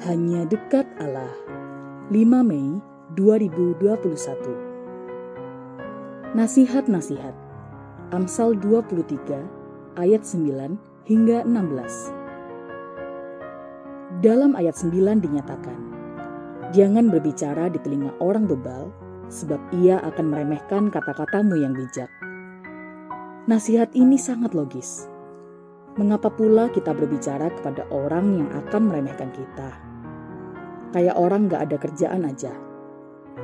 Hanya dekat Allah. 5 Mei 2021. Nasihat-nasihat. Amsal 23 ayat 9 hingga 16. Dalam ayat 9 dinyatakan, Jangan berbicara di telinga orang bebal, sebab ia akan meremehkan kata-katamu yang bijak. Nasihat ini sangat logis. Mengapa pula kita berbicara kepada orang yang akan meremehkan kita? Kayak orang gak ada kerjaan aja.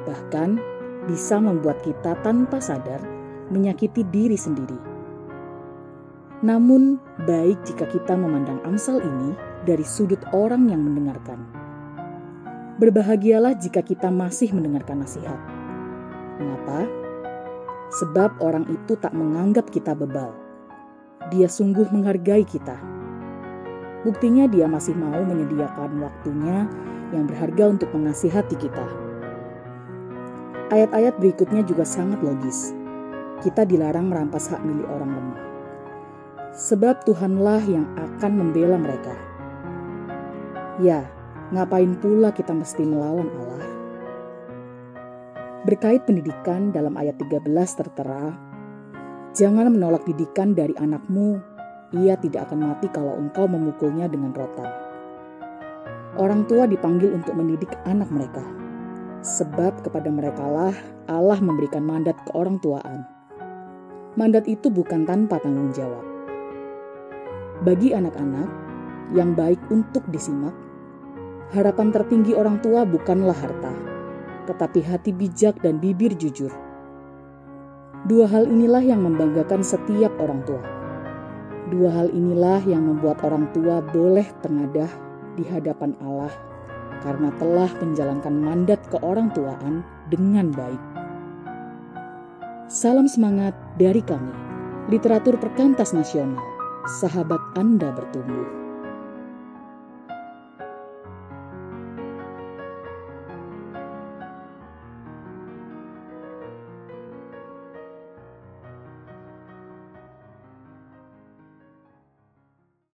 Bahkan bisa membuat kita tanpa sadar menyakiti diri sendiri. Namun, baik jika kita memandang Amsal ini dari sudut orang yang mendengarkan. Berbahagialah jika kita masih mendengarkan nasihat. Mengapa? Sebab orang itu tak menganggap kita bebal dia sungguh menghargai kita. Buktinya dia masih mau menyediakan waktunya yang berharga untuk mengasihati kita. Ayat-ayat berikutnya juga sangat logis. Kita dilarang merampas hak milik orang lemah. Sebab Tuhanlah yang akan membela mereka. Ya, ngapain pula kita mesti melawan Allah? Berkait pendidikan dalam ayat 13 tertera, Jangan menolak didikan dari anakmu, ia tidak akan mati kalau engkau memukulnya dengan rotan. Orang tua dipanggil untuk mendidik anak mereka, sebab kepada merekalah Allah memberikan mandat ke orang tuaan. Mandat itu bukan tanpa tanggung jawab. Bagi anak-anak yang baik untuk disimak, harapan tertinggi orang tua bukanlah harta, tetapi hati bijak dan bibir jujur Dua hal inilah yang membanggakan setiap orang tua. Dua hal inilah yang membuat orang tua boleh tengadah di hadapan Allah karena telah menjalankan mandat ke orang tuaan dengan baik. Salam semangat dari kami, literatur perkantas nasional, sahabat Anda bertumbuh.